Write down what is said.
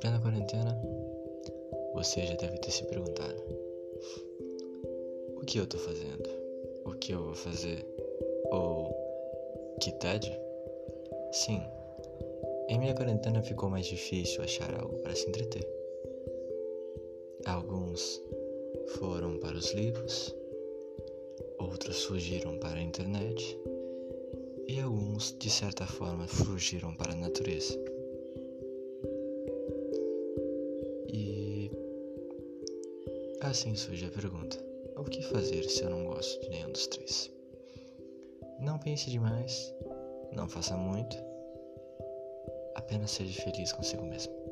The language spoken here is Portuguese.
plena quarentena, você já deve ter se perguntado: o que eu tô fazendo? O que eu vou fazer? Ou que tédio? Sim, em minha quarentena ficou mais difícil achar algo para se entreter. Alguns foram para os livros, outros fugiram para a internet e alguns, de certa forma, fugiram para a natureza. Assim surge a pergunta: o que fazer se eu não gosto de nenhum dos três? Não pense demais, não faça muito, apenas seja feliz consigo mesmo.